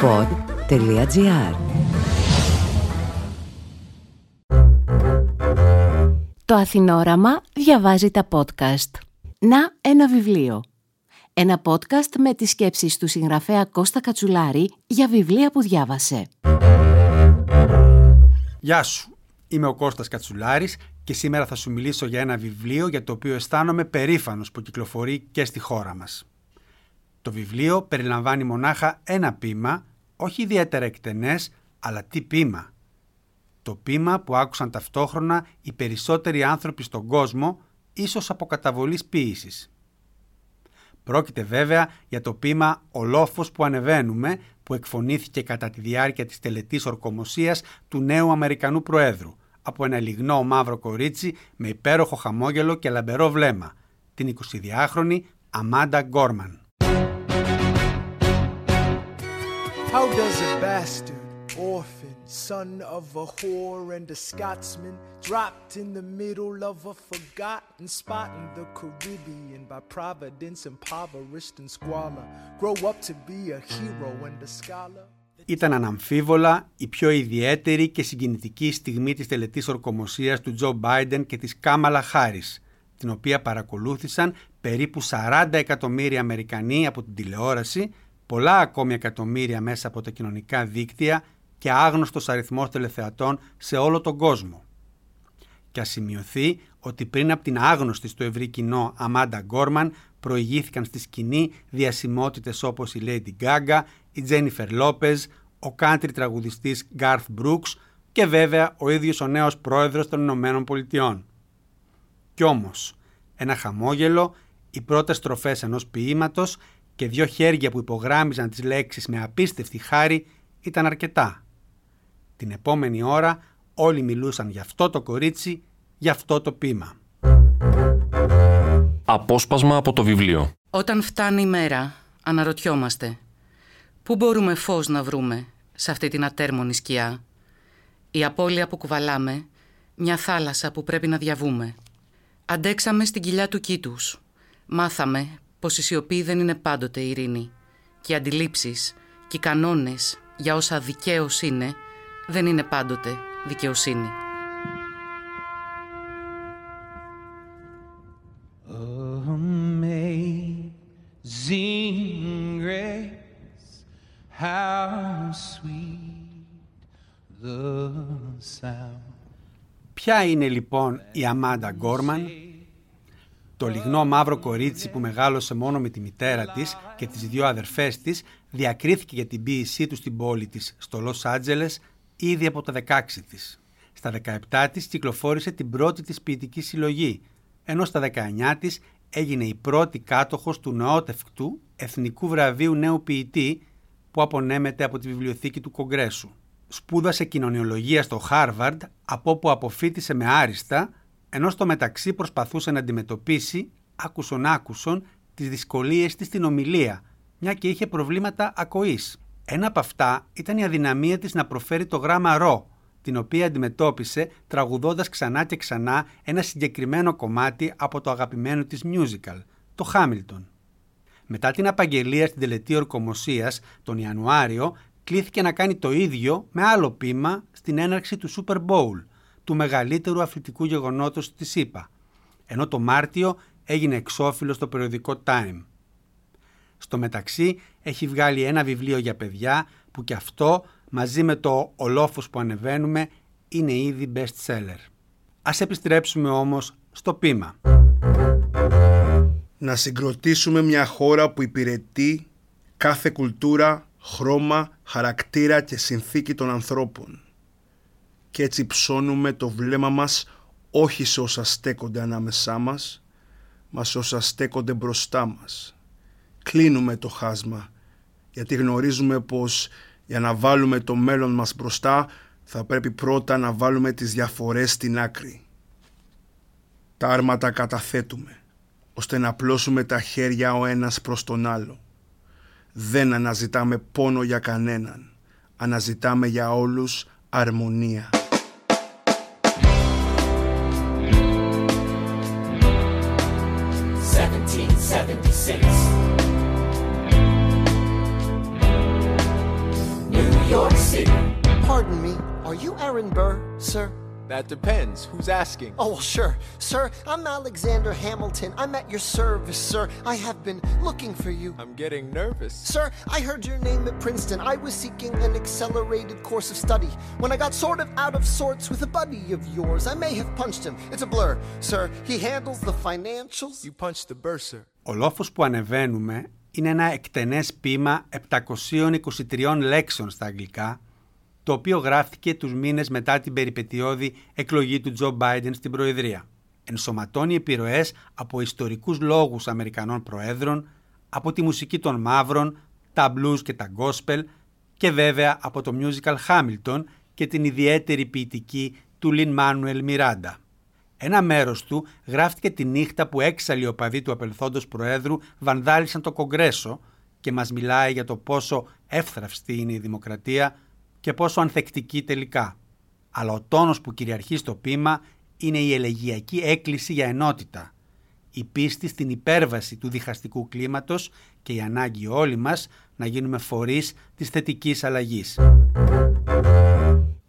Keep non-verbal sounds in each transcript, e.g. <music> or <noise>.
pod.gr Το Αθηνόραμα διαβάζει τα podcast. Να ένα βιβλίο. Ένα podcast με τις σκέψεις του συγγραφέα Κώστα Κατσουλάρη για βιβλία που διάβασε. Γεια σου. Είμαι ο Κώστας Κατσουλάρης και σήμερα θα σου μιλήσω για ένα βιβλίο για το οποίο αισθάνομαι περήφανος που κυκλοφορεί και στη χώρα μας. Το βιβλίο περιλαμβάνει μονάχα ένα πείμα, όχι ιδιαίτερα εκτενές, αλλά τι πείμα. Το πείμα που άκουσαν ταυτόχρονα οι περισσότεροι άνθρωποι στον κόσμο, ίσως από καταβολής ποίησης. Πρόκειται βέβαια για το πείμα «Ο λόφος που ανεβαίνουμε» που εκφωνήθηκε κατά τη διάρκεια της τελετής ορκομοσίας του νέου Αμερικανού Προέδρου από ένα λιγνό μαύρο κορίτσι με υπέροχο χαμόγελο και λαμπερό βλέμμα, την 22χρονη Αμάντα Γκόρμαν. How does a bastard, orphan, son of a whore and a Scotsman, dropped in the middle of a forgotten spot in the Caribbean by providence impoverished and squalor, grow up to be a hero and a scholar? Ήταν αναμφίβολα η πιο ιδιαίτερη και συγκινητική στιγμή της τελετής ορκομοσίας του Τζο Μπάιντεν και της Κάμαλα Χάρις, την οποία παρακολούθησαν περίπου 40 εκατομμύρια Αμερικανοί από την τηλεόραση πολλά ακόμη εκατομμύρια μέσα από τα κοινωνικά δίκτυα και άγνωστος αριθμός τελεθεατών σε όλο τον κόσμο. Και ας σημειωθεί ότι πριν από την άγνωστη στο ευρύ κοινό Αμάντα Γκόρμαν προηγήθηκαν στη σκηνή διασημότητες όπως η Lady Gaga, η Τζένιφερ Λόπεζ, ο country τραγουδιστής Garth Brooks και βέβαια ο ίδιος ο νέος πρόεδρος των Ηνωμένων Πολιτειών. Κι όμως, ένα χαμόγελο, οι πρώτες στροφές ενός ποίηματος και δύο χέρια που υπογράμμιζαν τις λέξεις με απίστευτη χάρη ήταν αρκετά. Την επόμενη ώρα όλοι μιλούσαν για αυτό το κορίτσι, για αυτό το πείμα. Απόσπασμα από το βιβλίο. Όταν φτάνει η μέρα, αναρωτιόμαστε. Πού μπορούμε φως να βρούμε σε αυτή την ατέρμονη σκιά; Η απώλεια που κουβαλάμε, μια θάλασσα που πρέπει να διαβούμε. Αντέξαμε στην κοιλιά του κήτους. Μάθαμε πως η σιωπή δεν είναι πάντοτε ειρήνη και οι αντιλήψεις και οι κανόνες για όσα δικαίως είναι δεν είναι πάντοτε δικαιοσύνη. Ποια είναι λοιπόν η Αμάντα Γκόρμαν; Το λιγνό μαύρο κορίτσι που μεγάλωσε μόνο με τη μητέρα της και τις δύο αδερφές της διακρίθηκε για την ποίησή του στην πόλη της στο Λος Άντζελες ήδη από τα 16 της. Στα 17 της κυκλοφόρησε την πρώτη της ποιητική συλλογή, ενώ στα 19 της έγινε η πρώτη κάτοχος του νεότευκτου Εθνικού Βραβείου Νέου Ποιητή που απονέμεται από τη Βιβλιοθήκη του Κογκρέσου. Σπούδασε κοινωνιολογία στο Χάρβαρντ, από όπου αποφύτησε με άριστα ενώ στο μεταξύ προσπαθούσε να αντιμετωπίσει άκουσον άκουσον τις δυσκολίες της στην ομιλία, μια και είχε προβλήματα ακοής. Ένα από αυτά ήταν η αδυναμία της να προφέρει το γράμμα ρο, την οποία αντιμετώπισε τραγουδώντας ξανά και ξανά ένα συγκεκριμένο κομμάτι από το αγαπημένο της musical, το Χάμιλτον. Μετά την απαγγελία στην τελετή ορκομοσίας τον Ιανουάριο, κλήθηκε να κάνει το ίδιο με άλλο πείμα στην έναρξη του Super Bowl, του μεγαλύτερου αθλητικού γεγονότος της ΣΥΠΑ, ενώ το Μάρτιο έγινε εξώφυλλο στο περιοδικό Time. Στο μεταξύ έχει βγάλει ένα βιβλίο για παιδιά που και αυτό μαζί με το «Ο που ανεβαίνουμε» είναι ήδη best seller. Ας επιστρέψουμε όμως στο πείμα. Να συγκροτήσουμε μια χώρα που υπηρετεί κάθε κουλτούρα, χρώμα, χαρακτήρα και συνθήκη των ανθρώπων και έτσι ψώνουμε το βλέμμα μας όχι σε όσα στέκονται ανάμεσά μας, μα σε όσα στέκονται μπροστά μας. Κλείνουμε το χάσμα, γιατί γνωρίζουμε πως για να βάλουμε το μέλλον μας μπροστά θα πρέπει πρώτα να βάλουμε τις διαφορές στην άκρη. Τα άρματα καταθέτουμε, ώστε να πλώσουμε τα χέρια ο ένας προς τον άλλο. Δεν αναζητάμε πόνο για κανέναν, αναζητάμε για όλους αρμονία. Aaron Burr, sir? That depends. Who's asking? Oh, well, sure. Sir, I'm Alexander Hamilton. I'm at your service, sir. I have been looking for you. I'm getting nervous. Sir, I heard your name at Princeton. I was seeking an accelerated course of study. When I got sort of out of sorts with a buddy of yours, I may have punched him. It's a blur. Sir, he handles the financials. You punched the bursar. Ο λόφος που ανεβαίνουμε είναι ένα εκτενές ποίημα 723 λέξεων στα αγγλικά, το οποίο γράφτηκε τους μήνες μετά την περιπετειώδη εκλογή του Τζο Μπάιντεν στην Προεδρία. Ενσωματώνει επιρροές από ιστορικούς λόγους Αμερικανών Προέδρων, από τη μουσική των μαύρων, τα blues και τα gospel και βέβαια από το musical Hamilton και την ιδιαίτερη ποιητική του Λιν Μάνουελ Μιράντα. Ένα μέρος του γράφτηκε τη νύχτα που έξαλλοι οπαδοί του απελθόντος Προέδρου βανδάλισαν το Κογκρέσο και μας μιλάει για το πόσο εύθραυστη είναι η δημοκρατία και πόσο ανθεκτική τελικά. Αλλά ο τόνος που κυριαρχεί στο πείμα είναι η ελεγιακή έκκληση για ενότητα, η πίστη στην υπέρβαση του διχαστικού κλίματος και η ανάγκη όλοι μας να γίνουμε φορείς της θετικής αλλαγής.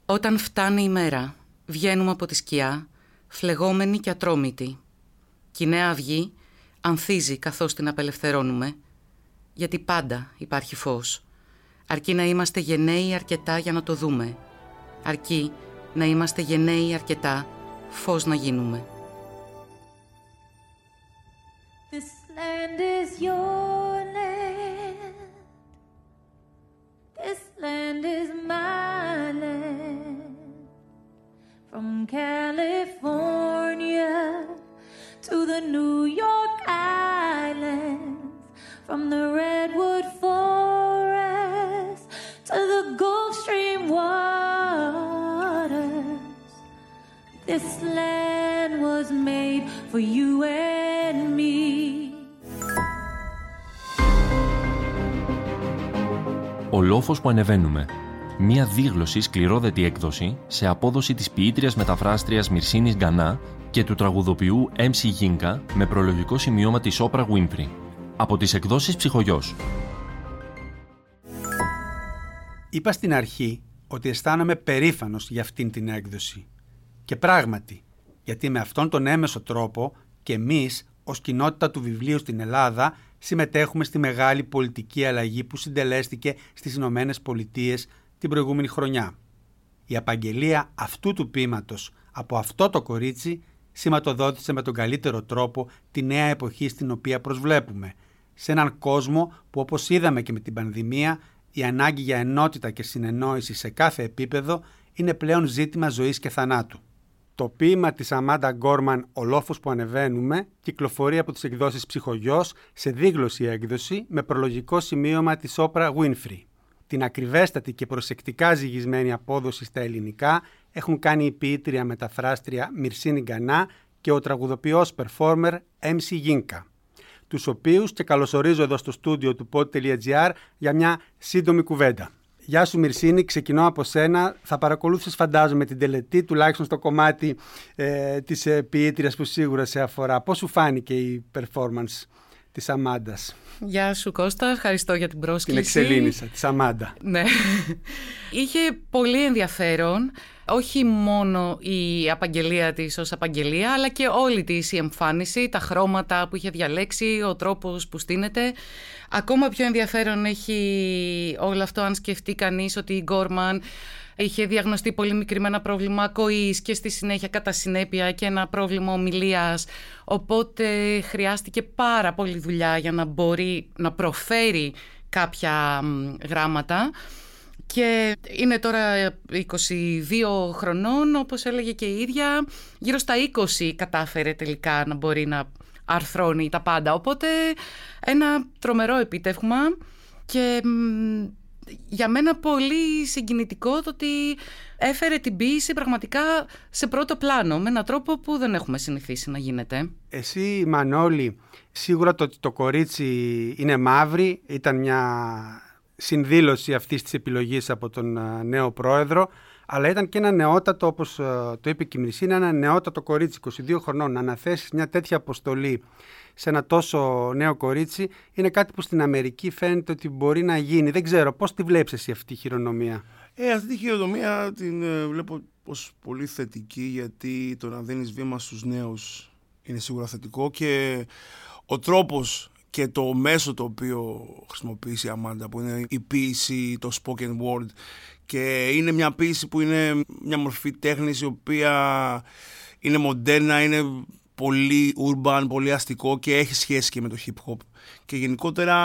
Όταν φτάνει η μέρα, βγαίνουμε από τη σκιά, φλεγόμενοι και ατρόμητοι. Και η νέα αυγή ανθίζει καθώς την απελευθερώνουμε, γιατί πάντα υπάρχει φως. Αρκεί να είμαστε γενναίοι αρκετά για να το δούμε. Αρκεί να είμαστε γενναίοι αρκετά φως να γίνουμε. This land is your land. This land is my Ο λόφος που ανεβαίνουμε. Μία δίγλωση σκληρόδετη έκδοση σε απόδοση της ποιήτριας μεταφράστριας Μυρσίνης Γκανά και του τραγουδοποιού MC Γίνκα με προλογικό σημειώμα της Όπρα Winfrey. Από τις εκδόσεις Ψυχογιός. Είπα στην αρχή ότι αισθάνομαι περήφανος για αυτήν την έκδοση. Και πράγματι, γιατί με αυτόν τον έμεσο τρόπο και εμείς ως κοινότητα του βιβλίου στην Ελλάδα συμμετέχουμε στη μεγάλη πολιτική αλλαγή που συντελέστηκε στις Ηνωμένες Πολιτείες την προηγούμενη χρονιά. Η απαγγελία αυτού του πείματος από αυτό το κορίτσι σηματοδότησε με τον καλύτερο τρόπο τη νέα εποχή στην οποία προσβλέπουμε, σε έναν κόσμο που όπως είδαμε και με την πανδημία η ανάγκη για ενότητα και συνεννόηση σε κάθε επίπεδο είναι πλέον ζήτημα ζωής και θανάτου. Το ποίημα της Αμάντα Γκόρμαν «Ο λόφος που ανεβαίνουμε» κυκλοφορεί από τις εκδόσεις Ψυχογιός σε δίγλωση έκδοση με προλογικό σημείωμα της όπρα Winfrey. Την ακριβέστατη και προσεκτικά ζυγισμένη απόδοση στα ελληνικά έχουν κάνει η ποιήτρια μεταφράστρια Μυρσίνη Γκανά και ο τραγουδοποιός performer MC Γίνκα τους οποίους και καλωσορίζω εδώ στο στούντιο του pod.gr για μια σύντομη κουβέντα. Γεια σου Μυρσίνη, ξεκινώ από σένα. Θα παρακολούθησες φαντάζομαι την τελετή, τουλάχιστον στο κομμάτι ε, της ε, ποιήτριας που σίγουρα σε αφορά. Πώς σου φάνηκε η performance; Της Αμάντας. Γεια σου Κώστα, ευχαριστώ για την Την πρόσκληση. εξελίνησα, της Αμάντα. Ναι. Είχε πολύ ενδιαφέρον όχι μόνο η απαγγελία της ως απαγγελία, αλλά και όλη της η εμφάνιση, τα χρώματα που είχε διαλέξει, ο τρόπος που στείνεται. Ακόμα πιο ενδιαφέρον έχει όλο αυτό αν σκεφτεί κανείς ότι η Γκόρμαν είχε διαγνωστεί πολύ μικρή με ένα πρόβλημα ακοής και στη συνέχεια κατά συνέπεια και ένα πρόβλημα ομιλίας. Οπότε χρειάστηκε πάρα πολύ δουλειά για να μπορεί να προφέρει κάποια μ, γράμματα. Και είναι τώρα 22 χρονών, όπως έλεγε και η ίδια. Γύρω στα 20 κατάφερε τελικά να μπορεί να αρθρώνει τα πάντα. Οπότε ένα τρομερό επίτευγμα και μ, για μένα πολύ συγκινητικό το ότι έφερε την ποίηση πραγματικά σε πρώτο πλάνο με έναν τρόπο που δεν έχουμε συνηθίσει να γίνεται. Εσύ Μανώλη, σίγουρα το ότι το κορίτσι είναι μαύρη ήταν μια συνδήλωση αυτής της επιλογής από τον α, νέο πρόεδρο, αλλά ήταν και ένα νεότατο, όπως α, το είπε και η Μυρσίνα, ένα νεότατο κορίτσι, 22 χρονών, να αναθέσεις μια τέτοια αποστολή σε ένα τόσο νέο κορίτσι, είναι κάτι που στην Αμερική φαίνεται ότι μπορεί να γίνει. Δεν ξέρω, πώς τη βλέπεις εσύ αυτή τη χειρονομία; Ε, αυτή τη χειρονομία την ε, βλέπω ως πολύ θετική γιατί το να δίνεις βήμα στους νέους είναι σίγουρα θετικό και ο τρόπος και το μέσο το οποίο χρησιμοποιήσει η Αμάντα που είναι η ποίηση, το spoken word και είναι μια ποίηση που είναι μια μορφή τέχνης η οποία είναι μοντέρνα, είναι πολύ urban, πολύ αστικό και έχει σχέση και με το hip hop. Και γενικότερα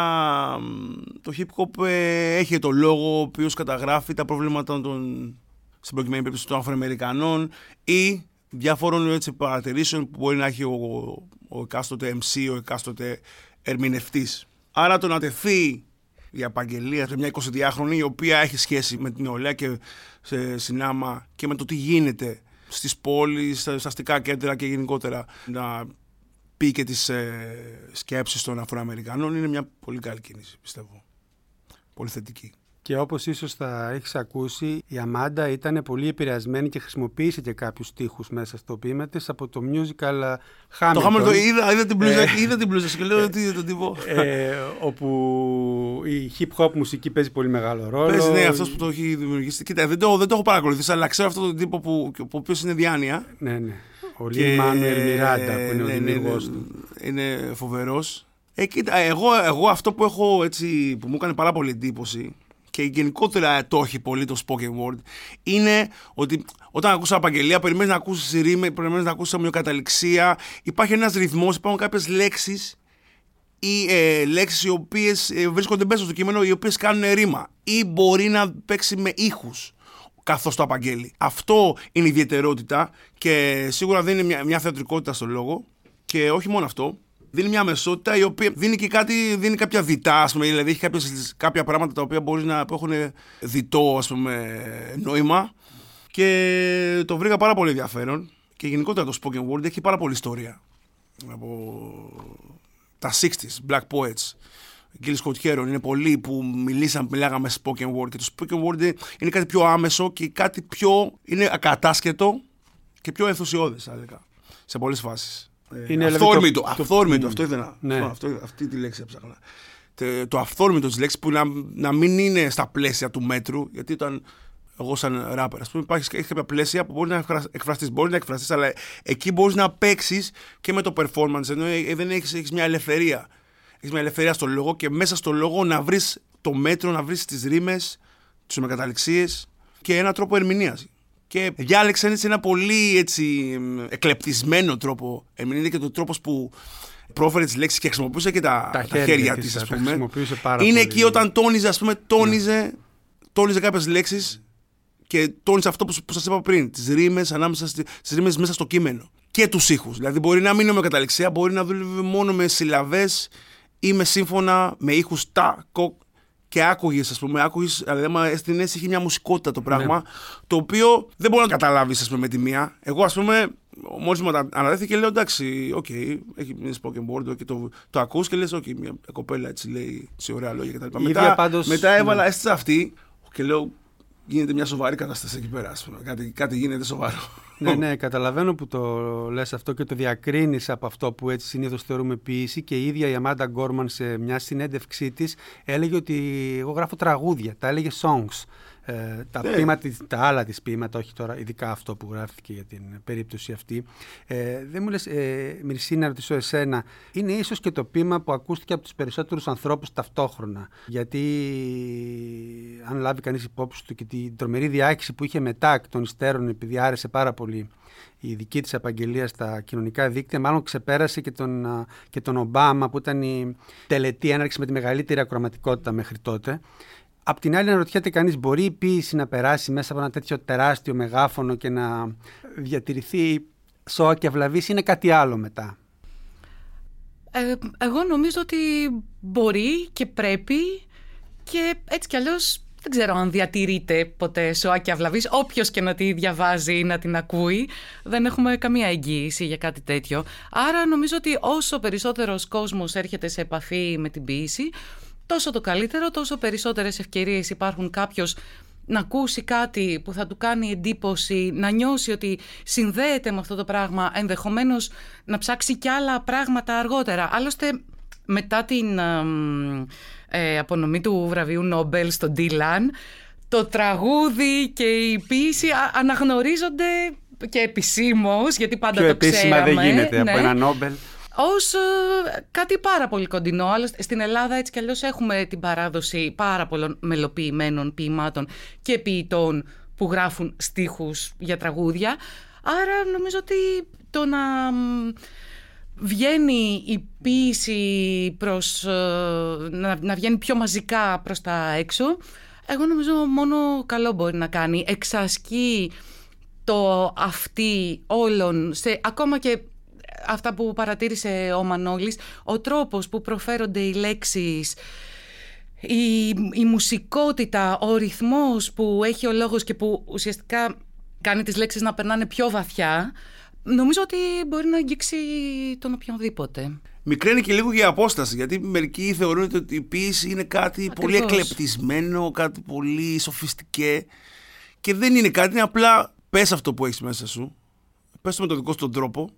μ, το hip hop ε, έχει το λόγο ο οποίος καταγράφει τα προβλήματα των, στην προκειμένη περίπτωση των Αφροαμερικανών ή διάφορων έτσι, παρατηρήσεων που μπορεί να έχει ο, ο εκάστοτε MC, ο εκάστοτε ερμηνευτής. Άρα το να τεθεί η απαγγελία σε μια 22χρονη η οποία έχει σχέση με την νεολαία και σε συνάμα και με το τι γίνεται στις πόλεις, στα στα αστικά κέντρα και γενικότερα να πει και τις ε, σκέψεις των Αφροαμερικανών είναι μια πολύ καλή κίνηση πιστεύω. Πολύ θετική. Και όπως ίσως θα έχεις ακούσει, η Αμάντα ήταν πολύ επηρεασμένη και χρησιμοποίησε και κάποιους στίχους μέσα στο ποίημα της από το musical ε, Hamilton. Το Hamilton είδα, είδα την μπλούζα, είδα την μπλούζα σου και λέω ότι τον τύπο; ε, όπου η hip hop μουσική παίζει πολύ μεγάλο ρόλο. Πες ναι, αυτός που το έχει δημιουργήσει. Κοίτα, δεν το, δεν το έχω παρακολουθήσει, αλλά ξέρω αυτόν τον τύπο που, ο οποίος είναι διάνοια. Ναι, ναι. Ο Και- Λιν Μάνουελ Μιράντα που είναι ο ναι, ναι, δημιουργός ναι, του. Είναι φοβερός. Ε, κοίτα, εγώ, εγώ αυτό που έχω έτσι, που μου έκανε πάρα πολύ εντύπωση και γενικότερα το έχει πολύ το spoken word, είναι ότι όταν ακούς απαγγελία, περιμένεις να ακούσεις ρήμα, περιμένεις να ακούσεις ομοιοκαταληξία, υπάρχει ένας ρυθμός, υπάρχουν κάποιες λέξεις ή ε, λέξεις οι οποίες ε, βρίσκονται μέσα στο κείμενο, οι οποίες κάνουν ρήμα ή μπορεί να παίξει με ήχους καθώς το απαγγέλει. Αυτό είναι η ιδιαιτερότητα και σίγουρα δίνει μια, μια θεατρικότητα στο λόγο και όχι μόνο αυτό, δίνει μια μεσότητα η οποία δίνει και κάτι, δίνει κάποια διτά, ας πούμε, δηλαδή έχει κάποιες, κάποια πράγματα τα οποία μπορεί να που έχουν διτό, ας πούμε, νόημα. Και το βρήκα πάρα πολύ ενδιαφέρον. Και γενικότερα το spoken word έχει πάρα πολύ ιστορία. Από τα 60s, Black Poets, Gil Scott Heron, είναι πολλοί που μιλήσαν, μιλάγαμε spoken word. Και το spoken word είναι- είναι κάτι πιο άμεσο και κάτι πιο, είναι ακατάσκετο και πιο ενθουσιώδες θα έλεγα, σε πολλές φάσεις. Ε, Είναι, δηλαδή, αυθόρμητο, το- το- αυθόρμητο, Mm. αυτό ήθελα. Ναι. Αυτό, αυτό, αυτή τη λέξη έψαχνα. Τε- Το αυθόρμητο της λέξης που να, να μην είναι στα πλαίσια του μέτρου, γιατί όταν εγώ σαν ράπερ, ας πούμε, υπάρχει, έχεις κάποια πλαίσια που μπορεί να εκφρα- εκφραστείς, μπορεί να εκφραστείς, αλλά εκεί μπορείς να παίξεις και με το performance, ενώ ε, δεν έχεις, έχεις μια ελευθερία. Έχεις μια ελευθερία στο λόγο και μέσα στο λόγο να βρεις το μέτρο, να βρεις τις ρήμες, τις ομεκαταληξίες και έναν τρόπο ερμηνείας. Και διάλεξαν έτσι ένα πολύ έτσι, μ, εκλεπτισμένο τρόπο ερμηνεία και το τρόπος που πρόφερε τις λέξεις και χρησιμοποιούσε και τα, Τα τα χέρια χέρια, της, της, τα ας πούμε. χρησιμοποιούσε πάρα Είναι πολύ. εκεί όταν τόνιζε, ας πούμε, τόνιζε, τόνιζε κάποιες λέξεις και τόνιζε αυτό που, που σας είπα πριν, τις ρήμες, ανάμεσα στη, τις ρήμες μέσα στο κείμενο. Και τους ήχους. Δηλαδή μπορεί να μην είναι με καταληξία, μπορεί να δουλεύει μόνο με συλλαβές ή με σύμφωνα, με ήχους τα, κοκ, και άκουγες, ας πούμε, άκουγες, δηλαδή, άμα στην αίσθηση είχε μια μουσικότητα το πράγμα, το οποίο δεν μπορεί να καταλάβεις, ας πούμε, με τη μία. Εγώ, ας πούμε, μόλις μου ανα- αναδέθηκε, λέω εντάξει, οκ, έχει μια spoken word και το, το ακούς και λες, οκ, μια κοπέλα έτσι λέει σε ωραία λόγια κτλ. Η ίδια Μετά, πάντως- μετά έβαλα, ναι. έστησα αυτή και λέω, γίνεται μια σοβαρή κατάσταση εκεί πέρα, ας πούμε. Κάτι, κάτι γίνεται σοβαρό. Ναι, ναι, <laughs> καταλαβαίνω που το λες αυτό και το διακρίνεις από αυτό που έτσι συνήθως θεωρούμε ποίηση και η ίδια η Αμάντα Γκόρμαν σε μια συνέντευξή της έλεγε ότι εγώ γράφω τραγούδια, τα έλεγε songs. Ε, τα, Ναι. ποίηματα, τα άλλα της ποίηματα, όχι τώρα ειδικά αυτό που γράφτηκε για την περίπτωση αυτή. Ε, δεν μου λες, ε, Μυρσή, να ρωτήσω εσένα, είναι ίσως και το ποίημα που ακούστηκε από τους περισσότερους ανθρώπους ταυτόχρονα; Γιατί αν λάβει κανείς υπόψη του και την τρομερή διάχυση που είχε μετά εκ των υστέρων επειδή άρεσε πάρα πολύ η δική της απαγγελία στα κοινωνικά δίκτυα, μάλλον ξεπέρασε και τον, α, και τον Ομπάμα που ήταν η τελετή έναρξη με τη μεγαλύτερη ακροματικότητα μέχρι τότε. Απ' την άλλη, να ρωτιέται κανείς, μπορεί η ποίηση να περάσει μέσα από ένα τέτοιο τεράστιο μεγάφωνο και να διατηρηθεί σώα και αυλαβής, είναι κάτι άλλο μετά; Ε, εγώ νομίζω ότι μπορεί και πρέπει και έτσι κι αλλιώς δεν ξέρω αν διατηρείται ποτέ σοά και αυλαβής. Όποιος και να τη διαβάζει ή να την ακούει, δεν έχουμε καμία εγγύηση για κάτι τέτοιο. Άρα νομίζω ότι όσο περισσότερος κόσμος έρχεται σε επαφή με την ποίηση, τόσο το καλύτερο, τόσο περισσότερες ευκαιρίες υπάρχουν κάποιος να ακούσει κάτι που θα του κάνει εντύπωση, να νιώσει ότι συνδέεται με αυτό το πράγμα, ενδεχομένως να ψάξει κι άλλα πράγματα αργότερα. Άλλωστε, μετά την ε, απονομή του βραβείου Νόμπελ στον Ντίλαν, το τραγούδι και η ποίηση αναγνωρίζονται και επισήμως, γιατί πάντα Πιο το επίσημα ξέραμε. δεν γίνεται ναι, από ένα Νόμπελ. Ως ε, κάτι πάρα πολύ κοντινό. Άλλωστε, στην Ελλάδα έτσι κι αλλιώς έχουμε την παράδοση πάρα πολλών μελοποιημένων ποιημάτων και ποιητών που γράφουν στίχους για τραγούδια. Άρα νομίζω ότι το να μ, βγαίνει η ποίηση προς, ε, να, να βγαίνει πιο μαζικά προς τα έξω, εγώ νομίζω μόνο καλό μπορεί να κάνει. Εξασκεί το αυτή όλων, σε, ακόμα και αυτά που παρατήρησε ο Μανώλης, ο τρόπος που προφέρονται οι λέξεις, η, η μουσικότητα, ο ρυθμός που έχει ο λόγος και που ουσιαστικά κάνει τις λέξεις να περνάνε πιο βαθιά, νομίζω ότι μπορεί να αγγίξει τον οποιονδήποτε. Μικραίνει και λίγο για απόσταση, γιατί μερικοί θεωρούν ότι η ποίηση είναι κάτι πολύ Ακριβώς. εκλεπτισμένο, κάτι πολύ σοφιστικέ και δεν είναι κάτι, είναι απλά πες αυτό που έχεις μέσα σου, πες το με τον δικό σου τον τρόπο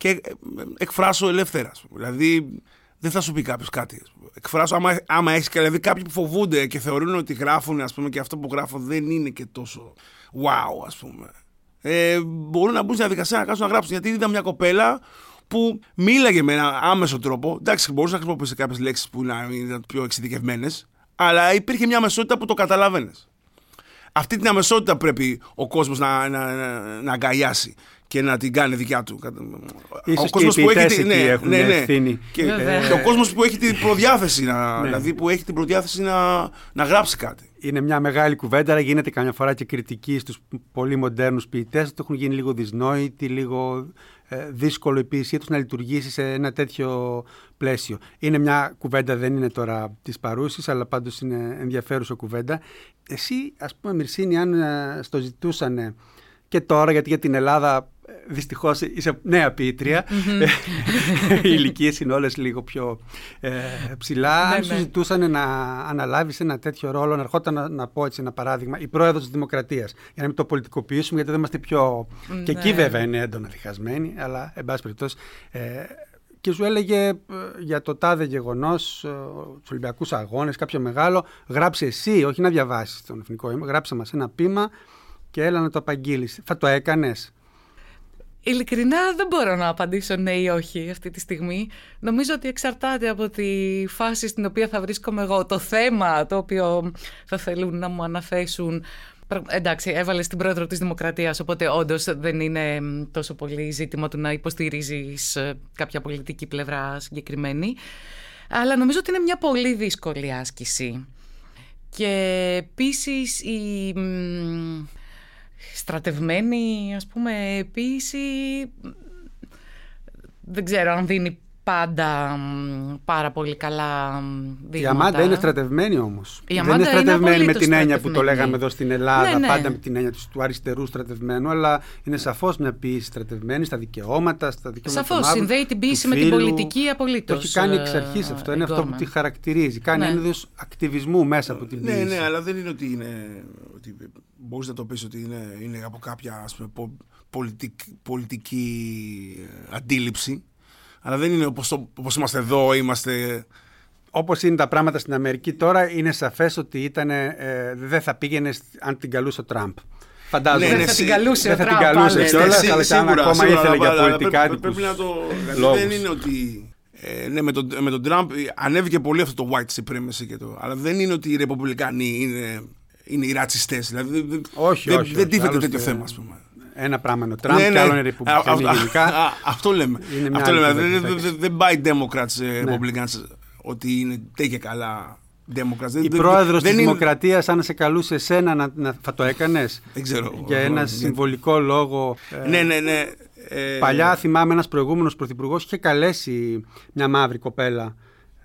και ε, εκφράσω ελεύθερα. ας πούμε. Δηλαδή δεν θα σου πει κάποιος κάτι. ας πούμε. Εκφράσω, άμα, άμα έχεις, δηλαδή κάποιοι που φοβούνται και θεωρούν ότι γράφουν ας πούμε, και αυτό που γράφω δεν είναι και τόσο wow ας πούμε. Ε, μπορούν να μπουν στη διαδικασία να κάτσουν να γράψουν. Γιατί είδα μια κοπέλα που μίλαγε με ένα άμεσο τρόπο. Εντάξει, μπορούσες να χρησιμοποιήσεις κάποιες λέξεις που να είναι πιο εξειδικευμένες, αλλά υπήρχε μια αμεσότητα που το καταλάβαινε. Αυτή την αμεσότητα πρέπει ο κόσμος να, να, να, να αγκαλιάσει και να την κάνει δικιά του. Ίσως ο και κόσμος οι που έχει ποιητές τη- εκεί έχουν ευθύνη. Και, Βέβαια. και ο κόσμος που έχει την προδιάθεση, να, Ναι. δηλαδή που έχει την προδιάθεση να, να γράψει κάτι. Είναι μια μεγάλη κουβέντα, αλλά γίνεται καμιά φορά και κριτική στους πολύ μοντέρνους ποιητές ότι έχουν γίνει λίγο δυσνόητοι, λίγο ε, δύσκολο η ποιησή τους να λειτουργήσει σε ένα τέτοιο πλαίσιο. Είναι μια κουβέντα, δεν είναι τώρα της παρούσης, αλλά πάντως είναι ενδιαφέρουσα κουβέντα. Εσύ, ας πούμε, Μυρσίνη, αν ε, στο ζητούσανε και τώρα, γιατί για την Ελλάδα ε, δυστυχώς είσαι νέα ποιήτρια, <laughs> οι ηλικίες είναι όλες λίγο πιο ε, ψηλά. Ναι, αν σου ναι. ζητούσαν να αναλάβεις ένα τέτοιο ρόλο, να ερχόταν να, να πω έτσι ένα παράδειγμα, η πρόεδρος της Δημοκρατίας, για να μην το πολιτικοποιήσουμε, γιατί δεν είμαστε πιο... Και εκεί Ναι. βέβαια είναι έντονα διχασμένοι, αλλά εν πάση περιπτώσει... Ε, και σου έλεγε ε, για το τάδε γεγονός, τους Ολυμπιακούς Αγώνες, κάποιο μεγάλο, γράψε εσύ, όχι να διαβάσεις τον εθνικό ύμνο, γράψε μας ένα πείμα και έλα να το απαγγείλεις. Θα το έκανες; Ειλικρινά δεν μπορώ να απαντήσω ναι ή όχι αυτή τη στιγμή. Νομίζω ότι εξαρτάται από τη φάση στην οποία θα βρίσκομαι εγώ. Το θέμα το οποίο θα θέλουν να μου αναθέσουν. Πρα- Εντάξει, έβαλες την πρόεδρο της Δημοκρατίας, οπότε όντως δεν είναι μ, τόσο πολύ ζήτημα του να υποστηρίζεις ε, κάποια πολιτική πλευρά συγκεκριμένη. Αλλά νομίζω ότι είναι μια πολύ δύσκολη άσκηση. Και επίσης η μ, στρατευμένη ας πούμε ποίηση δεν ξέρω αν δίνει πάντα μ, πάρα πολύ καλά μ, Η δείγματα. Αμάντα είναι στρατευμένη όμως. Η Δεν Αμάντα είναι είναι στρατευμένη με απολύτως την έννοια που το στρατευμένη. λέγαμε εδώ στην Ελλάδα, Ναι, ναι. πάντα με την έννοια του, του αριστερού στρατευμένου, αλλά είναι σαφώς μια ποιήση στρατευμένη στα δικαιώματα, στα δικαιώματα. Σαφώς, των μαύρων, συνδέει την του ποιήση με την φύλου. πολιτική απολύτως, Το έχει κάνει εξ ε, αρχής αυτό. Είναι η αυτό που Γκόρμαν. τη χαρακτηρίζει. Κάνει Ναι. ένα είδο ακτιβισμού μέσα από την Ναι, ποιήση. ναι, αλλά δεν είναι ότι είναι. Ότι μπορείς να το πεις ότι είναι, είναι από κάποια ας πούμε, πο- πολιτικ, πολιτική ε, αντίληψη. Αλλά δεν είναι όπως, το, όπως είμαστε εδώ, είμαστε. Όπως είναι τα πράγματα στην Αμερική τώρα, είναι σαφές ότι ήταν, ε, δεν θα πήγαινε αν την καλούσε ο Τραμπ. Φαντάζομαι. Ναι, ναι, Δεν θα σι- την καλούσε δεν ο θα την Τραμπ, καλούσε άλλωστε. κιόλας, σί- αλλά και αν ακόμα σίγουρα, ήθελε για αλλά πολιτικά πρέπει, δικούς πρέπει να το. δηλαδή λόγους. δεν είναι ότι. Ε, ναι, με τον, με τον Τραμπ ε, ανέβηκε πολύ αυτό το white supremacy και το. Αλλά δεν είναι ότι οι Ρεπουμπλικάνοι είναι, είναι οι ρατσιστές. Δηλαδή δεν, δεν- Όχι, δεν, όχι, δεν όχι. τίθεται Άλλωστε, τέτοιο θέμα, ας πούμε. Ένα πράγμα είναι ο Τραμπ Ναι, και ναι. άλλο είναι οι Α, Ρεπουμπλικανοί α, γενικά. α, Αυτό λέμε. Είναι μια Αυτό άλλη λέμε. κουβέντα, Δεν- δεν- εντάξει. Δεν πάει Democrats, ε, Ναι. Republicans ότι είναι τε και καλά Democrats. Δεν- Η δεν- πρόεδρος της δεν είναι- Δημοκρατίας, αν σε καλούσε εσένα, να, να, θα το έκανες; Δεν ξέρω. Για ένα Ναι. συμβολικό λόγο. ε, Ναι, ναι, ναι. Ε, Παλιά θυμάμαι ένας προηγούμενος πρωθυπουργός είχε καλέσει μια μαύρη κοπέλα.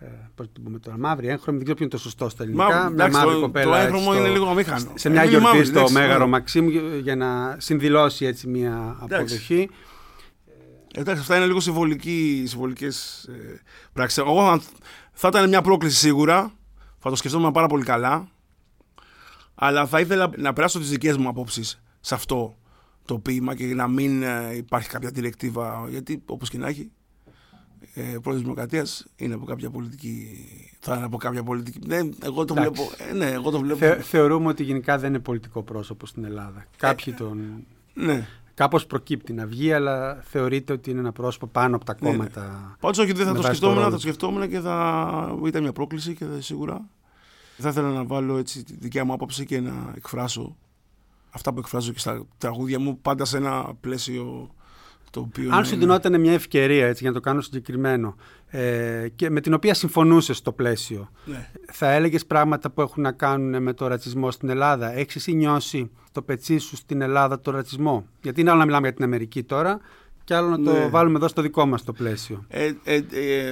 Ε, Πώς την πούμε τώρα, μαύρη, έγχρωμη, δεν ξέρω ποιο είναι το σωστό στα ελληνικά. Μα, μια εντάξει, μαύρη το- κοπέλα. το έτσι, έγχρωμο στο- είναι λίγο αμήχανο. Σε μια Είναι γιορτή μαύρη, στο εντάξει, Μέγαρο ναι. Μαξίμου για να συνδηλώσει έτσι μια Εντάξει. αποδοχή. Εντάξει, αυτά είναι λίγο συμβολικέ συμβολικές, ε, πράξεις. Εγώ αν- θα ήταν μια πρόκληση σίγουρα. Θα το σκεφτόμουν πάρα πολύ καλά. Αλλά θα ήθελα να περάσω τις δικές μου απόψεις σε αυτό το ποίημα και να μην ε, υπάρχει κάποια διρεκτίβα. Γιατί όπως και να έχει, ε, πρόεδρος Δημοκρατίας είναι από κάποια πολιτική. Θα είναι από κάποια πολιτική. Ναι, εγώ το Εντάξει. βλέπω. Ε, ναι, εγώ το βλέπω. Θε, θεωρούμε ότι γενικά δεν είναι πολιτικό πρόσωπο στην Ελλάδα. Κάποιοι τον. Ναι. Κάπως προκύπτει να βγει, αλλά θεωρείται ότι είναι ένα πρόσωπο πάνω από τα Ναι, ναι. κόμματα. Πάντως όχι, δεν θα με το βάση σκεφτόμουν, ρόλο θα το τους. σκεφτόμουν και θα ήταν μια πρόκληση και θα, σίγουρα. Θα ήθελα να βάλω έτσι τη δικιά μου άποψη και να εκφράσω αυτά που εκφράζω και στα τραγούδια μου, πάντα σε ένα πλαίσιο το οποίο. Αν να σου είναι- δινόταν μια ευκαιρία έτσι, για να το κάνω συγκεκριμένο ε, και με την οποία συμφωνούσες στο πλαίσιο, Ναι. θα έλεγες πράγματα που έχουν να κάνουν με το ρατσισμό στην Ελλάδα; Έχεις εσύ νιώσει το πετσί σου στην Ελλάδα το ρατσισμό; Γιατί είναι άλλο να μιλάμε για την Αμερική τώρα και άλλο να το Ναι. βάλουμε εδώ στο δικό μας το πλαίσιο. Ε, ε, ε,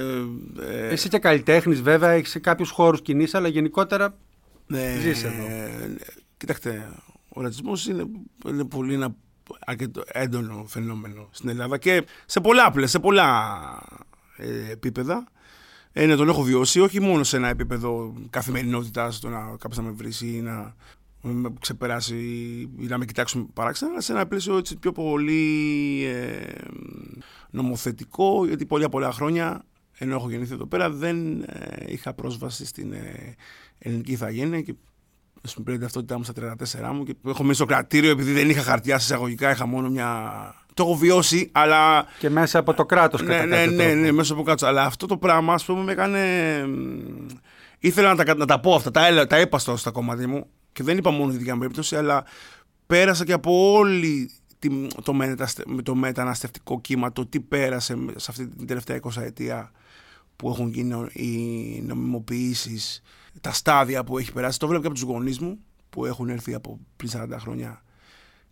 ε, Εσύ και καλλιτέχνης, βέβαια, έχεις σε κάποιους χώρους κινήσει, αλλά γενικότερα ναι, ζεις εδώ. ε, Κοιτάξτε, ο ρατσισμός είναι, είναι πολύ ένα αρκετό έντονο φαινόμενο στην Ελλάδα και σε πολλά, πλαίσια, σε πολλά ε, επίπεδα. Ε, ναι, τον έχω βιώσει, όχι μόνο σε ένα επίπεδο καθημερινότητα, το να κάποιος να με βρει ή να με ξεπεράσει ή να με κοιτάξουν παράξενα, αλλά σε ένα πλαίσιο έτσι πιο πολύ ε, νομοθετικό, γιατί πολλά πολλά χρόνια, ενώ έχω γεννήθει εδώ πέρα, δεν ε, είχα πρόσβαση στην ε, ελληνική ηθαγένεια και στην πλήρη ταυτότητά μου στα 34 μου και έχω μείνει στο κρατήριο επειδή δεν είχα χαρτιά σε εισαγωγικά, είχα μόνο μια... Το έχω βιώσει, αλλά και μέσα από το κράτος ναι, κατά ναι, κάποιο ναι, τρόπο. ναι, μέσα από κάτω. Αλλά αυτό το πράγμα, ας πούμε, με έκανε. μ, Ήθελα να τα, να τα πω αυτά, τα, έλα- τα είπα στο- στα κομμάτια μου και δεν είπα μόνο τη δικιά μου περίπτωση, αλλά πέρασα και από όλη τη, το, μεταστε- το μεταναστευτικό κύμα, το τι πέρασε σε αυτή την τελευταία 20 ετία που έχουν γίνει οι νομιμοποιήσεις, τα στάδια που έχει περάσει. Το βλέπω και από τους γονείς μου που έχουν έρθει από πριν 40 χρόνια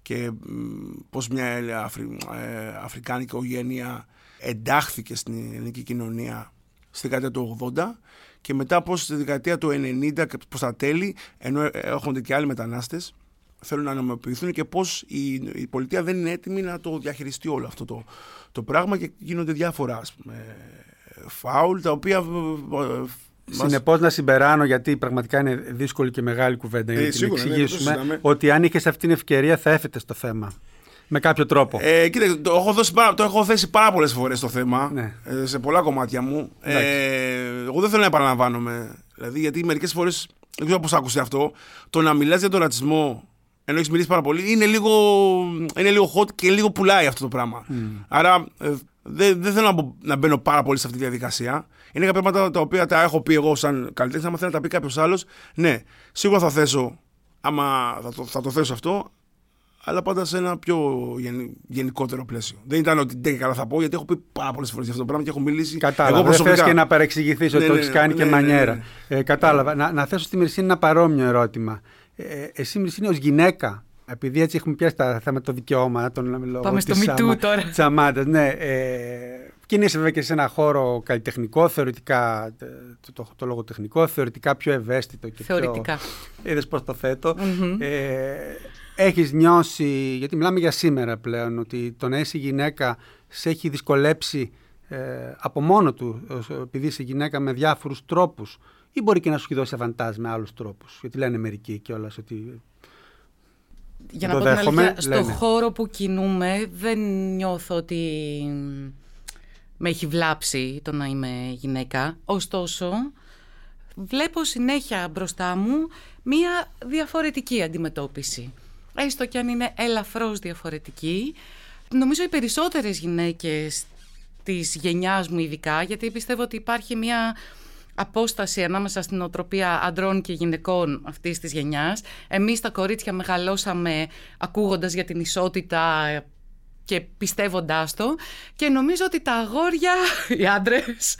και μ, πώς μια ε, Αφρι, ε, αφρικάνικη οικογένεια εντάχθηκε στην ελληνική κοινωνία στη δεκαετία του 80 και μετά πώς στη δεκαετία του 90 και προς τα τέλη ενώ έρχονται και άλλοι μετανάστες θέλουν να νομιμοποιηθούν και πώς η, η πολιτεία δεν είναι έτοιμη να το διαχειριστεί όλο αυτό το, το πράγμα και γίνονται διάφορα ας πούμε, φάουλ τα οποία ε, ε, μας- Συνεπώς, να συμπεράνω, γιατί πραγματικά είναι δύσκολη και μεγάλη κουβέντα για Ε, να την σίγουρα, ναι, δεν το εξηγήσουμε, συζητάμε. ότι αν είχες αυτή την ευκαιρία θα έφετε στο θέμα. Με κάποιο τρόπο. Ε, κοίτα, το έχω, δώσει, πάρα- το έχω θέσει πάρα πολλές φορές το θέμα Ναι. ε, σε πολλά κομμάτια μου. Ε, εγώ δεν θέλω να επαναλαμβάνομαι. Δηλαδή, γιατί μερικές φορές, δεν ξέρω πώς άκουσε αυτό, το να μιλάς για τον ρατσισμό ενώ έχεις μιλήσει πάρα πολύ είναι λίγο, είναι λίγο hot και λίγο πουλάει αυτό το πράγμα. Άρα ε, δεν, δεν θέλω να, μπω- να μπαίνω πάρα πολύ σε αυτή τη διαδικασία. Είναι κάποια πράγματα τα οποία τα έχω πει εγώ σαν καλλιτέχνη. Αν θέλει να τα πει κάποιος άλλος, ναι, σίγουρα θα θέσω. Άμα θα το, θα το θέσω αυτό, αλλά πάντα σε ένα πιο γενι- γενικότερο πλαίσιο. Δεν ήταν ότι δεν καλά θα πω, γιατί έχω πει πάρα πολλές φορές για αυτό το πράγμα και έχω μιλήσει. Κατάλαβα. εγώ Δεν θες προσωπικά. και να παρεξηγηθείς ότι Ναι, το ναι, έχεις κάνει ναι, και ναι, ναι, μανιέρα. ναι. Ε, κατάλαβα. Να, να θέσω στη Μυρσίνη ένα παρόμοιο ερώτημα. Ε, εσύ, Μυρσίνη, ως γυναίκα, επειδή έτσι έχουμε πιάσει τα θέματα των δικαιώματων των λόγω Πάμε στο της Me Too αμα- τώρα. της αμάντας, ναι. Ε, κινείσαι βέβαια και σε ένα χώρο καλλιτεχνικό, θεωρητικά ε, το, το, το λογοτεχνικό, θεωρητικά πιο ευαίσθητο και Θεωρητικά. πιο... Είδες πώς το θέτω. Ε, έχεις νιώσει, γιατί μιλάμε για σήμερα πλέον, ότι το να είσαι γυναίκα σε έχει δυσκολέψει ε, από μόνο του, ως- επειδή είσαι γυναίκα με διάφορους τρόπους ή μπορεί και να σου έχει δώσει αβαντάζ με άλλους τρόπους. Γιατί λένε μερικοί κιόλας ότι Για Το να πω την δέχομαι, αλήθεια, στο λένε. χώρο που κινούμε δεν νιώθω ότι με έχει βλάψει το να είμαι γυναίκα. Ωστόσο, βλέπω συνέχεια μπροστά μου μία διαφορετική αντιμετώπιση. Έστω κι αν είναι ελαφρώς διαφορετική. Νομίζω οι περισσότερες γυναίκες της γενιάς μου ειδικά, γιατί πιστεύω ότι υπάρχει μία απόσταση ανάμεσα στην οτροπία αντρών και γυναικών αυτής της γενιάς. Εμείς τα κορίτσια μεγαλώσαμε ακούγοντας για την ισότητα και πιστεύοντάς το και νομίζω ότι τα αγόρια, <laughs> οι άντρες,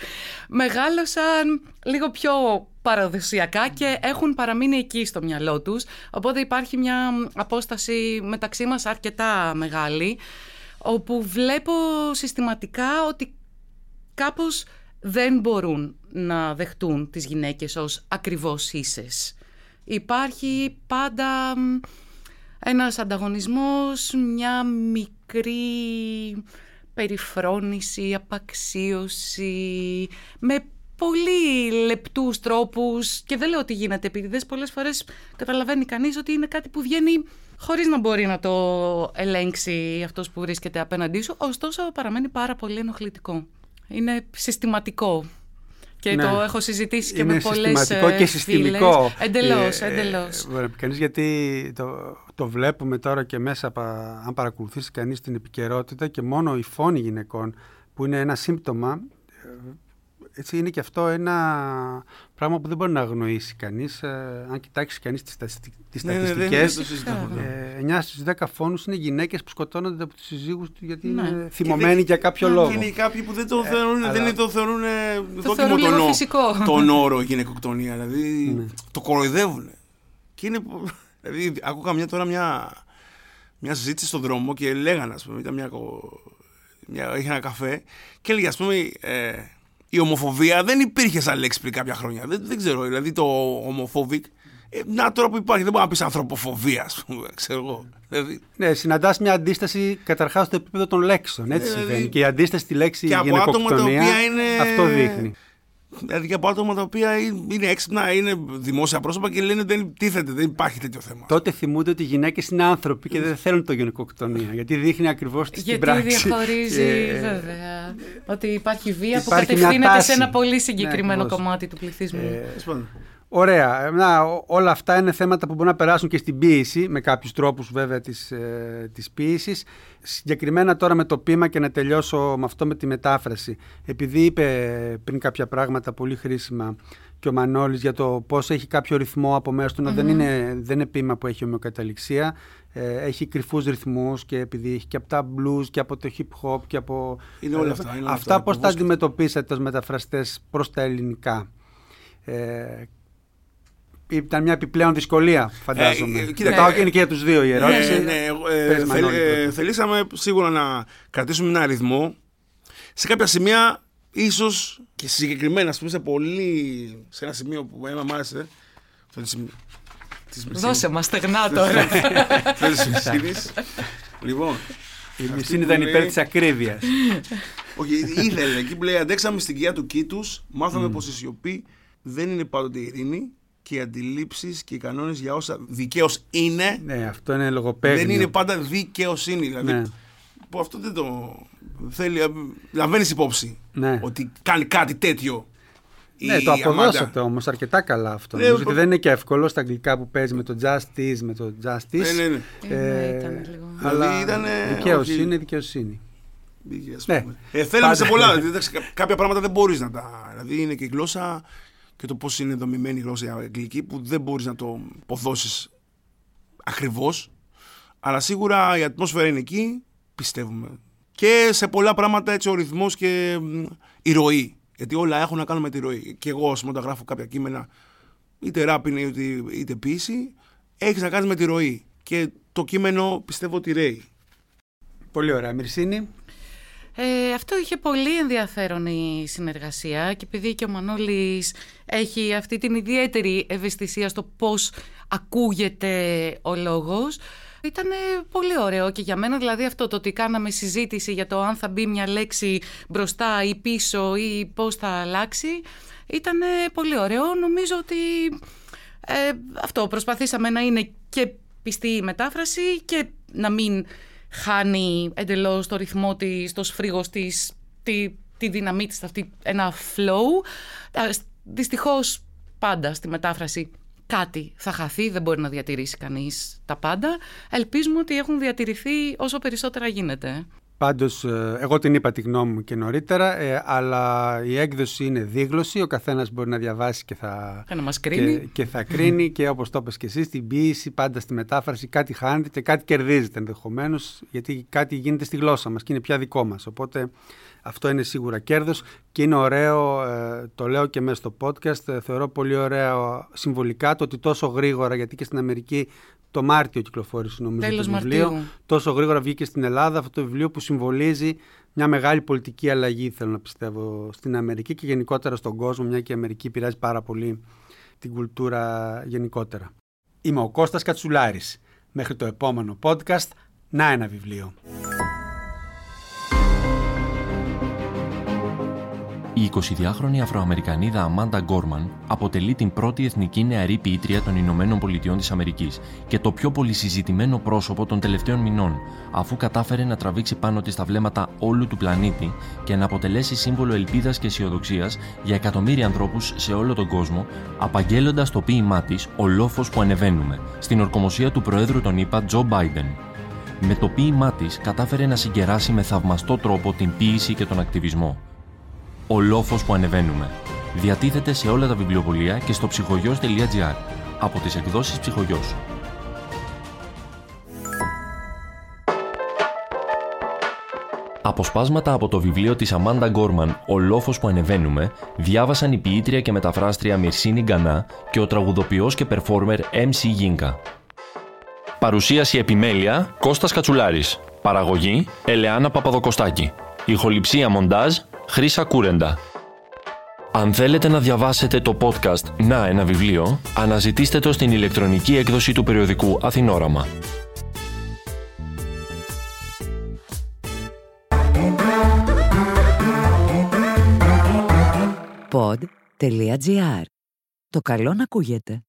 μεγάλωσαν λίγο πιο παραδοσιακά και έχουν παραμείνει εκεί στο μυαλό τους. Οπότε υπάρχει μια απόσταση μεταξύ μας αρκετά μεγάλη, όπου βλέπω συστηματικά ότι κάπως δεν μπορούν να δεχτούν τις γυναίκες ως ακριβώς ίσες. Υπάρχει πάντα μ, ένας ανταγωνισμός, μια μικρή περιφρόνηση, απαξίωση, με πολύ λεπτούς τρόπους και δεν λέω ότι γίνεται επίτηδες, πολλές φορές καταλαβαίνει κανείς ότι είναι κάτι που βγαίνει χωρίς να μπορεί να το ελέγξει αυτός που βρίσκεται απέναντί σου, ωστόσο παραμένει πάρα πολύ ενοχλητικό. Είναι συστηματικό. Και Ναι. το έχω συζητήσει και είναι με πολλές συστηματικό ε, και συστημικό. φίλες. Εντελώς, Ε, ε, εντελώς. ε, κανείς γιατί το, το βλέπουμε τώρα και μέσα, από, αν παρακολουθήσει κανείς την επικαιρότητα και μόνο η φόνη γυναικών που είναι ένα σύμπτωμα, ε, έτσι είναι και αυτό ένα πράγμα που δεν μπορεί να αγνοήσει κανείς. ε, αν κοιτάξει κανείς τις, στατιστι- τις Ναι, ναι, δεν- στατιστικές, δεν το συζητάμε. ε, 9 στις 10 φόνους είναι γυναίκες που σκοτώνονται από τους συζύγους του γιατί Ναι. είναι θυμωμένοι για κάποιο λόγο. Και είναι κάποιοι που δεν το θεωρούν, αλλά- δεν το θεωρούν δόκιμο θεωρούν λίγο τον, ό- φυσικό. τον όρο γυναικοκτονία. Δηλαδή Ναι. το κοροϊδεύουν. Και είναι. που- Δηλαδή, άκουγα μια τώρα μια, μια συζήτηση στον δρόμο και λέγανε, ας πούμε, ήταν μια, κο- μια, είχε ένα καφέ και έλεγε, ας πούμε, ε, η ομοφοβία δεν υπήρχε σαν λέξη πριν κάποια χρόνια. Δεν, δεν ξέρω, δηλαδή το homophobic. Ε, να τώρα που υπάρχει, δεν μπορεί να πεις ανθρωποφοβία, ας πούμε, ξέρω εγώ. Δηλαδή, Ναι, συναντάς μια αντίσταση καταρχάς στο επίπεδο των λέξεων. Έτσι Ε, δηλαδή- συμβαίνει. Και η αντίσταση στη λέξη Και από άτομα τα γυναικοκτονία οποία είναι- αυτό δείχνει. Δηλαδή και από άτομα τα οποία είναι έξυπνα, είναι δημόσια πρόσωπα και λένε δεν τίθεται, δεν υπάρχει τέτοιο θέμα. Τότε θυμούνται ότι οι γυναίκες είναι άνθρωποι και δεν θέλουν το γυναικοκτονία. Γιατί δείχνει ακριβώς την Γιατί πράξη. διαχωρίζει, Ε, βέβαια, ότι υπάρχει βία που υπάρχει μια κατευθύνεται σε τάση. ένα πολύ Ναι, συγκεκριμένο ακριβώς. κομμάτι του πληθυσμού. Τέλος πάντων. Ωραία. Ε, Να, ό- όλα αυτά είναι θέματα που μπορούν να περάσουν και στην ποίηση, με κάποιους τρόπους βέβαια της, ε, της ποίησης. Συγκεκριμένα τώρα με το ποίημα και να τελειώσω με αυτό με τη μετάφραση. Επειδή είπε πριν κάποια πράγματα πολύ χρήσιμα και ο Μανώλης για το πώς έχει κάποιο ρυθμό από μέρος του, να δεν, είναι, δεν είναι ποίημα που έχει ομοιοκαταληξία. Ε, έχει κρυφούς ρυθμούς και επειδή έχει και από τα blues και από το hip hop και από... Είναι όλα αυτά, είναι όλα αυτά αυτά. πώς τα Εγώ σκέφτομαι. αντιμετωπίσατε ως μεταφραστές προς τα ελληνικά; Ε, ήταν μια επιπλέον δυσκολία, φαντάζομαι. Ε, ε, Ε, κοίτα, Ρωτάω ε, και είναι και για τους δύο η ερώτηση. Ναι, ναι, εγώ, ε, Πες, θέλ- Μανώλη, ε, πρώτα. θελήσαμε σίγουρα να κρατήσουμε ένα ρυθμό. Σε κάποια σημεία, ίσως και συγκεκριμένα, ας πούμε, σε πολύ. σε ένα σημείο που εμένα μου άρεσε. Αυτό της, της Δώσε μας στεγνά τώρα. <laughs> Της Μυρσίνης. λοιπόν. Η αυτή Μισήνη που ήταν λέει- υπέρ της ακρίβειας. Όχι, ήθελε εκεί που λέει αντέξαμε στην κοιλιά του κήτου, μάθαμε πως η σιωπή δεν είναι πάντοτε η ειρήνη και οι αντιλήψεις και οι κανόνες για όσα δικαίως είναι, ναι, αυτό είναι λογοπαίγνιο. δεν είναι πάντα δικαιοσύνη. Δηλαδή, Ναι. που αυτό δεν το θέλει, λαμβάνεις υπόψη Ναι. ότι κάνει κάτι τέτοιο. Ναι, η το Αμάντα. αποδώσατε όμως αρκετά καλά αυτό. Ναι, Νομίζω πο- ότι δεν είναι και εύκολο στα αγγλικά που παίζει με το justice, με το justice. Ναι, ναι, ναι. Ε, ναι, ήταν λίγο. Αλλά Δηλαδή ήτανε, δικαιοσύνη, όχι. δικαιοσύνη. Είχε, ας Ναι. πούμε. Ε, θέλαμε σε Πάντα. πολλά. δηλαδή, εντάξει, κα- κάποια πράγματα δεν μπορείς να τα. Δηλαδή είναι και η γλώσσα και το πώς είναι δομημένη η γλώσσα η αγγλική που δεν μπορείς να το αποδώσεις ακριβώς. Αλλά σίγουρα η ατμόσφαιρα είναι εκεί, πιστεύουμε. Και σε πολλά πράγματα έτσι ο ρυθμός και μ, η ροή. Γιατί όλα έχουν να κάνουν με τη ροή. Και εγώ, ας πούμε, όταν γράφω κάποια κείμενα, είτε ράπ είναι είτε, είτε ποίηση, έχει να κάνεις με τη ροή. Και το κείμενο πιστεύω ότι ρέει. Πολύ ωραία. Μυρσίνη. Ε, αυτό είχε πολύ ενδιαφέρον η συνεργασία και επειδή και ο Μανώλης έχει αυτή την ιδιαίτερη ευαισθησία στο πώς ακούγεται ο λόγος ήταν πολύ ωραίο και για μένα δηλαδή αυτό το ότι κάναμε συζήτηση για το αν θα μπει μια λέξη μπροστά ή πίσω ή πώς θα αλλάξει ήταν πολύ ωραίο. Νομίζω ότι ε, αυτό προσπαθήσαμε να είναι και πιστή η μετάφραση και να μην χάνει εντελώς το ρυθμό της, το σφρίγος της, τη, τη δύναμή της, αυτή ένα flow. Ε, Δυστυχώς πάντα στη μετάφραση κάτι θα χαθεί, δεν μπορεί να διατηρήσει κανείς τα πάντα. Ελπίζουμε ότι έχουν διατηρηθεί όσο περισσότερα γίνεται. Πάντως, ε, εγώ την είπα τη γνώμη μου και νωρίτερα, ε, αλλά η έκδοση είναι δίγλωση, ο καθένας μπορεί να διαβάσει και θα, Και να μας κρίνει. και, και θα κρίνει και όπως το είπες και εσύ, στην ποίηση, πάντα στη μετάφραση κάτι χάνεται και κάτι κερδίζεται ενδεχομένως, γιατί κάτι γίνεται στη γλώσσα μας και είναι πια δικό μας. Οπότε αυτό είναι σίγουρα κέρδος και είναι ωραίο, ε, το λέω και μέσα στο podcast, ε, θεωρώ πολύ ωραίο συμβολικά το ότι τόσο γρήγορα, γιατί και στην Αμερική το Μάρτιο κυκλοφόρησε νομίζω Τέλος το βιβλίο, Μαρτίου. τόσο γρήγορα βγήκε στην Ελλάδα αυτό το βιβλίο που συμβολίζει μια μεγάλη πολιτική αλλαγή, θέλω να πιστεύω, στην Αμερική και γενικότερα στον κόσμο, μια και η Αμερική επηρεάζει πάρα πολύ την κουλτούρα γενικότερα. Είμαι ο Κώστας Κατσουλάρης. Μέχρι το επόμενο podcast, να ένα βιβλίο. Η 22χρονη Αφροαμερικανίδα Αμάντα Γκόρμαν αποτελεί την πρώτη εθνική νεαρή ποιήτρια των Ηνωμένων Πολιτειών της Αμερικής και το πιο πολύ συζητημένο πρόσωπο των τελευταίων μηνών, αφού κατάφερε να τραβήξει πάνω της τα βλέμματα όλου του πλανήτη και να αποτελέσει σύμβολο ελπίδας και αισιοδοξίας για εκατομμύρια ανθρώπους σε όλο τον κόσμο, απαγγέλλοντας το ποίημά της Ο λόφος που ανεβαίνουμε, στην ορκομοσία του Προέδρου των ΗΠΑ Τζο Μπάιντεν. Με το ποίημά της κατάφερε να συγκεράσει με θαυμαστό τρόπο την ποίηση και τον ακτιβισμό. Ο λόφος που ανεβαίνουμε. Διατίθεται σε όλα τα βιβλιοπωλεία και στο ψυχογιός.gr από τις εκδόσεις Ψυχογιός. Αποσπάσματα από το βιβλίο της Αμάντα Γκόρμαν «Ο λόφος που ανεβαίνουμε» διάβασαν η ποιήτρια και μεταφράστρια Μυρσίνη Γκανά και ο τραγουδοποιός και περφόρμερ MC Γίνκα. Παρουσίαση επιμέλεια Κώστας Κατσουλάρης. Παραγωγή Ελεάνα Παπαδοκοστάκη. Ηχοληψία μοντάζ Χρύσα Κούρεντα. Αν θέλετε να διαβάσετε το podcast «Να ένα βιβλίο», αναζητήστε το στην ηλεκτρονική έκδοση του περιοδικού Αθηνόραμα. Pod.gr. Το καλό να ακούγεται.